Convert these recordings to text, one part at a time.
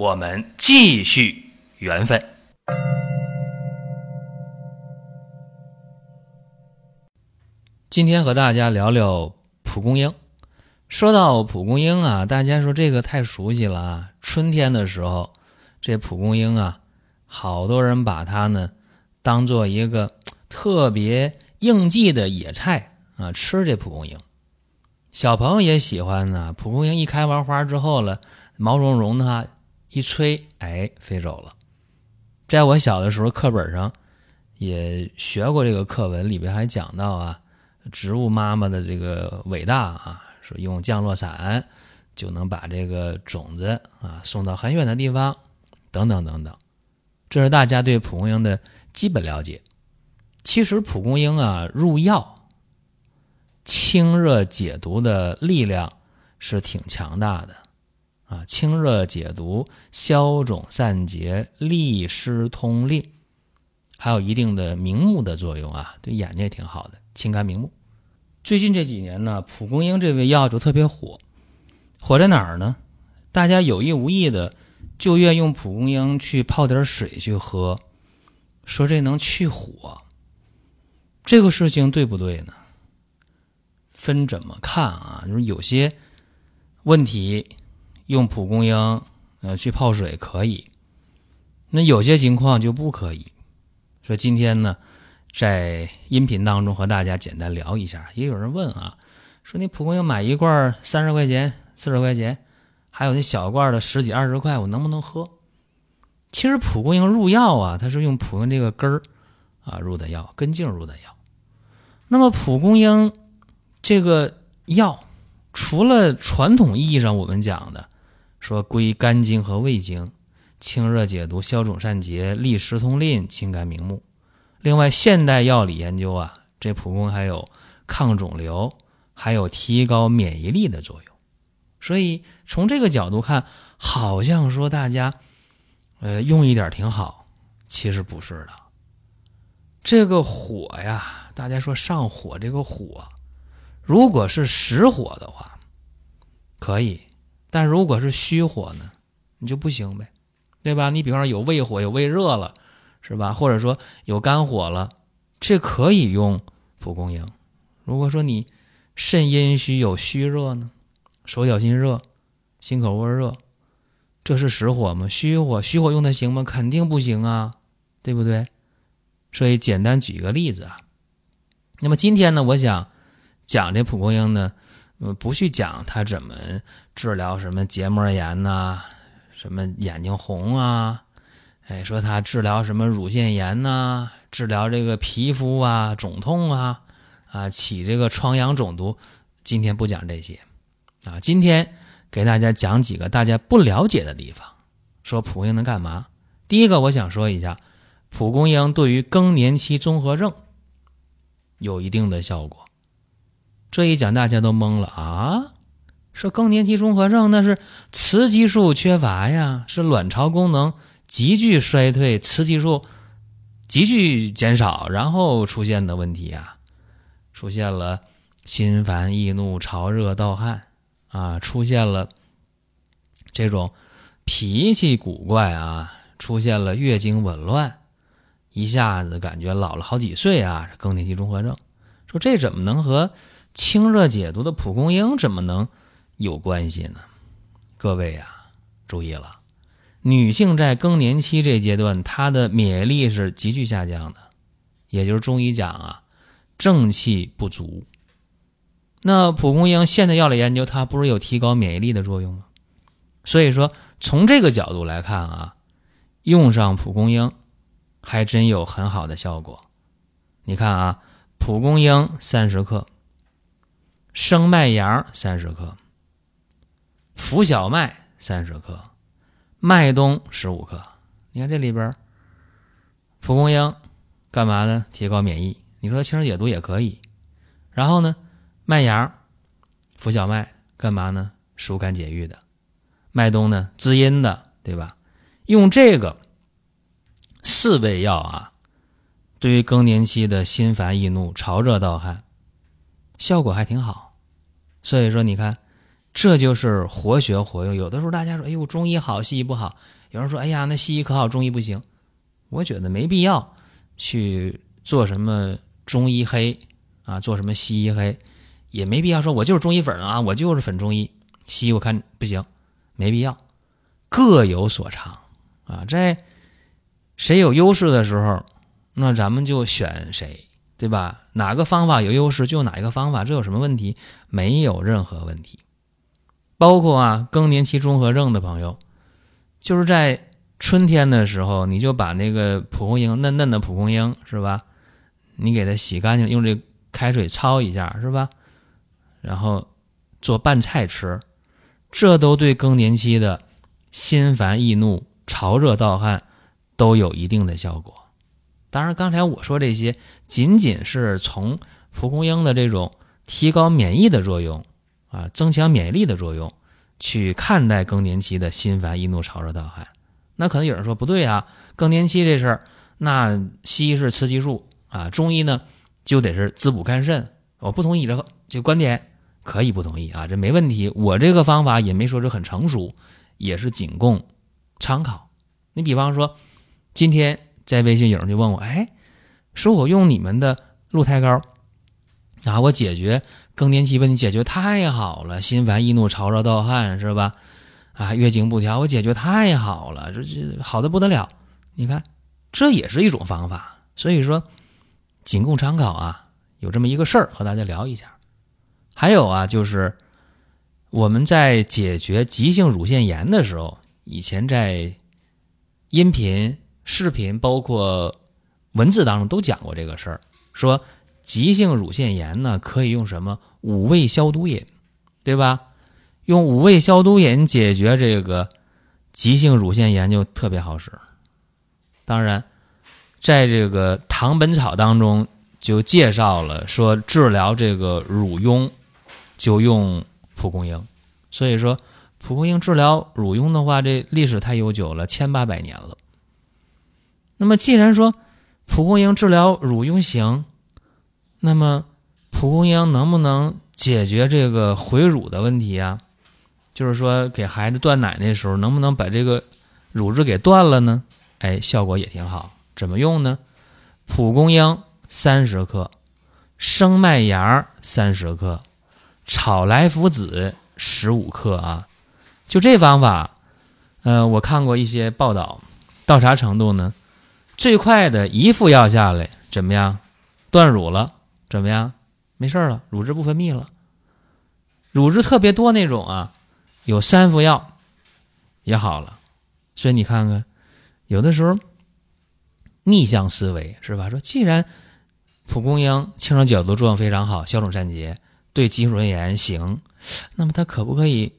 我们继续缘分。今天和大家聊聊蒲公英。说到蒲公英啊，大家说这个太熟悉了啊。春天的时候，这蒲公英啊，好多人把它呢当做一个特别应季的野菜啊，吃这蒲公英。小朋友也喜欢呢。蒲公英一开完花之后了，毛茸茸的，一吹，哎，飞走了。在我小的时候，课本上也学过这个课文，里边还讲到啊，植物妈妈的这个伟大啊。说用降落伞就能把这个种子啊送到很远的地方，等等等等，这是大家对蒲公英的基本了解。其实蒲公英啊入药、清热解毒的力量是挺强大的啊，清热解毒、消肿散结、利湿通淋，还有一定的明目的作用啊，对眼睛也挺好的，清肝明目。最近这几年呢，蒲公英这味药就特别火，火在哪儿呢？大家有意无意的就愿用蒲公英去泡点水去喝，说这能去火。这个事情对不对呢？分怎么看啊？就是有些问题用蒲公英呃去泡水可以，那有些情况就不可以。说今天呢？在音频当中和大家简单聊一下，也有人问啊，说那蒲公英买一罐三十块钱、四十块钱，还有那小罐的十几二十块，我能不能喝？其实蒲公英入药啊，它是用蒲公英这个根儿啊入的药，根茎入的药。那么蒲公英这个药，除了传统意义上我们讲的说归肝经和胃经，清热解毒、消肿散结、利湿通淋、清肝明目。另外，现代药理研究啊，这蒲公英还有抗肿瘤，还有提高免疫力的作用。所以从这个角度看，好像说大家，呃，用一点挺好，其实不是的。这个火呀，大家说上火，这个火，如果是实火的话，可以；但如果是虚火呢，你就不行呗，对吧？你比方说有胃火，有胃热了。是吧？或者说有肝火了，这可以用蒲公英。如果说你肾阴虚有虚热呢，手脚心热、心口窝热，这是实火吗？虚火，虚火用它行吗？肯定不行啊，对不对？所以简单举一个例子啊。那么今天呢，我想讲这蒲公英呢，呃，不去讲它怎么治疗什么结膜炎呐，什么眼睛红啊。哎，说它治疗什么乳腺炎呐？治疗这个皮肤啊肿痛啊，啊起这个疮疡肿毒。今天不讲这些，啊，今天给大家讲几个大家不了解的地方。说蒲公英能干嘛？第一个，我想说一下，蒲公英对于更年期综合症有一定的效果。这一讲大家都懵了啊！说更年期综合症那是雌激素缺乏呀，是卵巢功能。急剧衰退，雌激素急剧减少，然后出现的问题啊，出现了心烦易怒、潮热盗汗啊，出现了这种脾气古怪啊，出现了月经紊乱，一下子感觉老了好几岁啊，更年期综合症。说这怎么能和清热解毒的蒲公英怎么能有关系呢？各位呀，注意了。女性在更年期这阶段，她的免疫力是急剧下降的，也就是中医讲啊，正气不足。那蒲公英现在药理研究，它不是有提高免疫力的作用吗？所以说，从这个角度来看啊，用上蒲公英还真有很好的效果。你看啊，蒲公英三十克，生麦芽三十克，浮小麦三十克。麦冬十五克，你看这里边，蒲公英干嘛呢？提高免疫。你说清热解毒也可以。然后呢，麦芽、浮小麦干嘛呢？疏肝解郁的。麦冬呢，滋阴的，对吧？用这个四味药啊，对于更年期的心烦易怒、潮热盗汗，效果还挺好。所以说，你看，这就是活学活用。有的时候大家说：“哎呦，中医好，西医不好。”有人说：“哎呀，那西医可好，中医不行。”我觉得没必要去做什么中医黑啊，做什么西医黑，也没必要说我就是中医粉啊，我就是粉中医，西医我看不行。没必要，各有所长啊！在谁有优势的时候，那咱们就选谁，对吧？哪个方法有优势，就哪一个方法，这有什么问题？没有任何问题。包括啊，更年期综合症的朋友，就是在春天的时候，你就把那个蒲公英嫩嫩的蒲公英是吧？你给它洗干净，用这开水焯一下是吧？然后做拌菜吃。这都对更年期的心烦易怒、潮热盗汗都有一定的效果。当然，刚才我说这些仅仅是从蒲公英的这种提高免疫的作用啊，增强免疫力的作用去看待更年期的心烦易怒、潮热盗汗。那可能有人说不对啊，更年期这事儿，那西医是雌激素啊，中医呢就得是滋补肝肾。我不同意这个这观点。可以不同意啊，这没问题。我这个方法也没说是很成熟，也是仅供参考。你比方说，今天在微信有人就问我，哎，说我用你们的鹿胎膏啊，我解决更年期问题解决太好了，心烦易怒、潮热盗汗是吧？啊，月经不调我解决太好了，这这好的不得了。你看，这也是一种方法。所以说，仅供参考啊。有这么一个事儿和大家聊一下。还有啊，就是我们在解决急性乳腺炎的时候，以前在音频、视频，包括文字当中都讲过这个事儿。说急性乳腺炎呢，可以用什么五味消毒饮，对吧？用五味消毒饮解决这个急性乳腺炎就特别好使。当然，在这个《唐本草》当中就介绍了说治疗这个乳痈。就用蒲公英，所以说蒲公英治疗乳痈的话，这历史太悠久了，千八百年了。那么既然说蒲公英治疗乳痈行，那么蒲公英能不能解决这个回乳的问题啊？就是说给孩子断奶那时候，能不能把这个乳汁给断了呢？哎，效果也挺好。怎么用呢？蒲公英三十克，生麦芽三十克。炒莱菔子十五克啊，就这方法，呃，我看过一些报道，到啥程度呢？最快的一副药下来怎么样？断乳了，怎么样？没事了，乳汁不分泌了。乳汁特别多那种啊，有三副药也好了。所以你看看，有的时候逆向思维是吧？说既然蒲公英清热解毒作用非常好，消肿散结。对急性乳腺炎行，那么它可不可以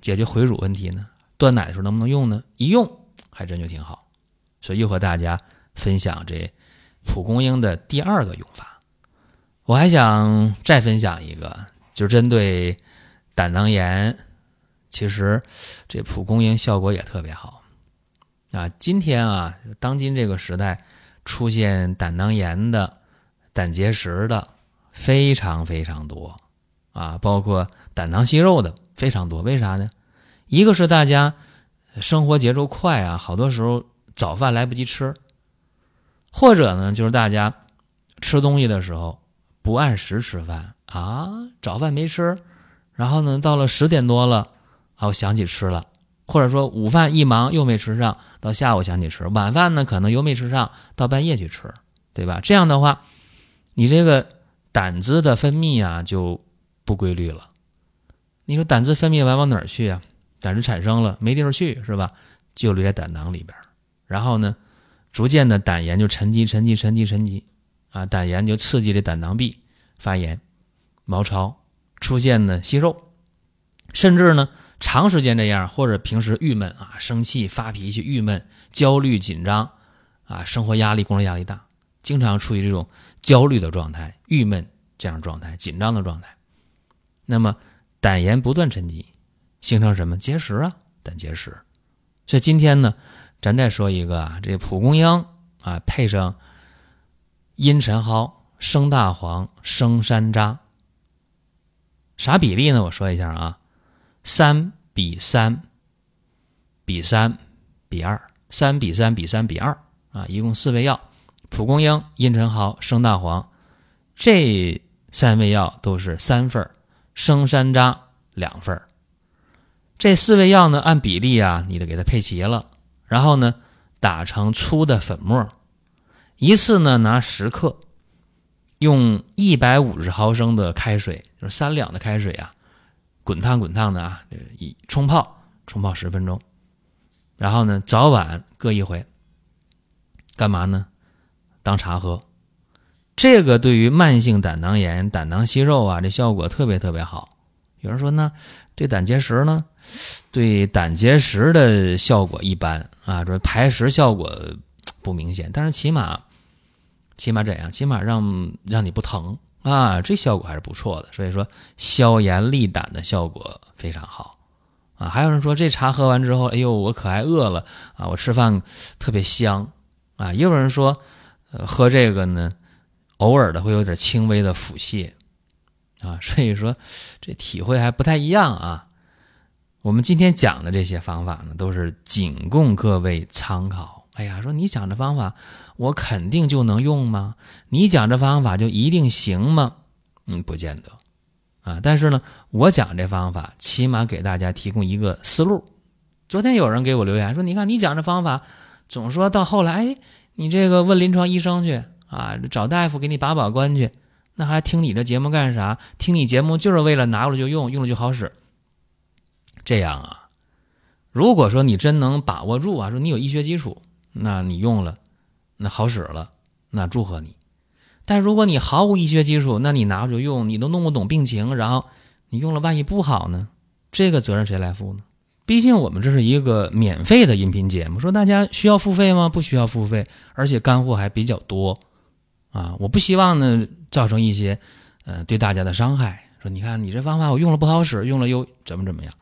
解决回乳问题呢？断奶的时候能不能用呢？一用还真就挺好，所以又和大家分享这蒲公英的第二个用法。我还想再分享一个，就针对胆囊炎，其实这蒲公英效果也特别好啊。今天啊，当今这个时代出现胆囊炎的、胆结石的非常非常多。啊，包括胆囊息肉的非常多，为啥呢？一个是大家生活节奏快啊，好多时候早饭来不及吃，或者呢，就是大家吃东西的时候不按时吃饭啊，早饭没吃，然后呢，到了十点多了，啊，我想起吃了，或者说午饭一忙又没吃上，到下午想起吃，晚饭呢可能又没吃上，到半夜去吃，对吧？这样的话，你这个胆汁的分泌啊就。不规律了，你说胆汁分泌完往哪儿去啊？胆汁产生了没地方去是吧？就留在胆囊里边，然后呢，逐渐的胆盐就沉积、沉积、沉积、沉积，啊，胆盐就刺激这胆囊壁发炎、毛糙，出现呢息肉，甚至呢长时间这样，或者平时郁闷啊、生气、发脾气、郁闷、焦虑、紧张啊，生活压力、工作压力大，经常处于这种焦虑的状态、郁闷这样状态、紧张的状态，那么胆盐不断沉积，形成什么结石啊？胆结石。所以今天呢，咱再说一个啊，这蒲公英啊，配上茵陈蒿、生大黄、生山楂，啥比例呢？我说一下啊，三比三比三比二，三比三比三比二啊，一共四味药：蒲公英、茵陈蒿、生大黄，这三味药都是三份生山楂两份这四味药呢，按比例啊，你得给它配齐了，然后呢，打成粗的粉末，一次呢拿十克，用一百五十毫升的开水，就是三两的开水啊，滚烫滚烫的啊，一冲泡，冲泡十分钟，然后呢，早晚各一回，干嘛呢？当茶喝，这个对于慢性胆囊炎、胆囊息肉啊，这效果特别特别好。有人说呢，对胆结石呢？对胆结石的效果一般啊，说排石效果不明显，但是起码起码这样，起码让让你不疼啊，这效果还是不错的。所以说消炎利胆的效果非常好啊。还有人说这茶喝完之后，哎呦，我可爱饿了啊，我吃饭特别香啊。也有人说，呃，喝这个呢，偶尔的会有点轻微的腹泻啊。所以说这体会还不太一样啊。我们今天讲的这些方法呢，都是仅供各位参考。哎呀，说你讲这方法，我肯定就能用吗？你讲这方法就一定行吗？嗯，不见得啊。但是呢，我讲这方法，起码给大家提供一个思路。昨天有人给我留言说：“你看你讲这方法，总说到后来，哎，你这个问临床医生去啊，找大夫给你把把关去，那还听你这节目干啥？听你节目就是为了拿过来就用，用了就好使。”这样啊，如果说你真能把握住啊，说你有医学基础，那你用了，那好使了，那祝贺你。但如果你毫无医学基础，那你拿着用，你都弄不懂病情，然后你用了，万一不好呢？这个责任谁来负呢？毕竟我们这是一个免费的音频节目，说大家需要付费吗？不需要付费，而且干货还比较多啊！我不希望呢造成一些呃对大家的伤害。说你看你这方法我用了不好使，用了又怎么怎么样？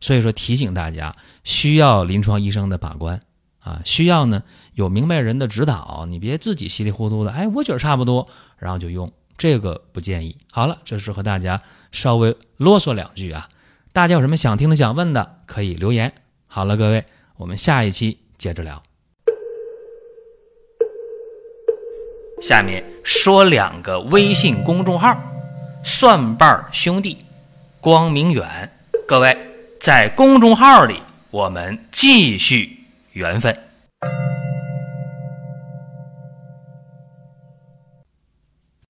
所以说提醒大家，需要临床医生的把关啊，需要呢有明白人的指导，你别自己稀里糊涂的，哎，我觉得差不多，然后就用，这个不建议。好了，这是和大家稍微啰嗦两句啊，大家有什么想听的、想问的，可以留言。好了，各位，我们下一期接着聊。下面说两个微信公众号：蒜瓣兄弟、光明远，各位。在公众号里，我们继续缘分。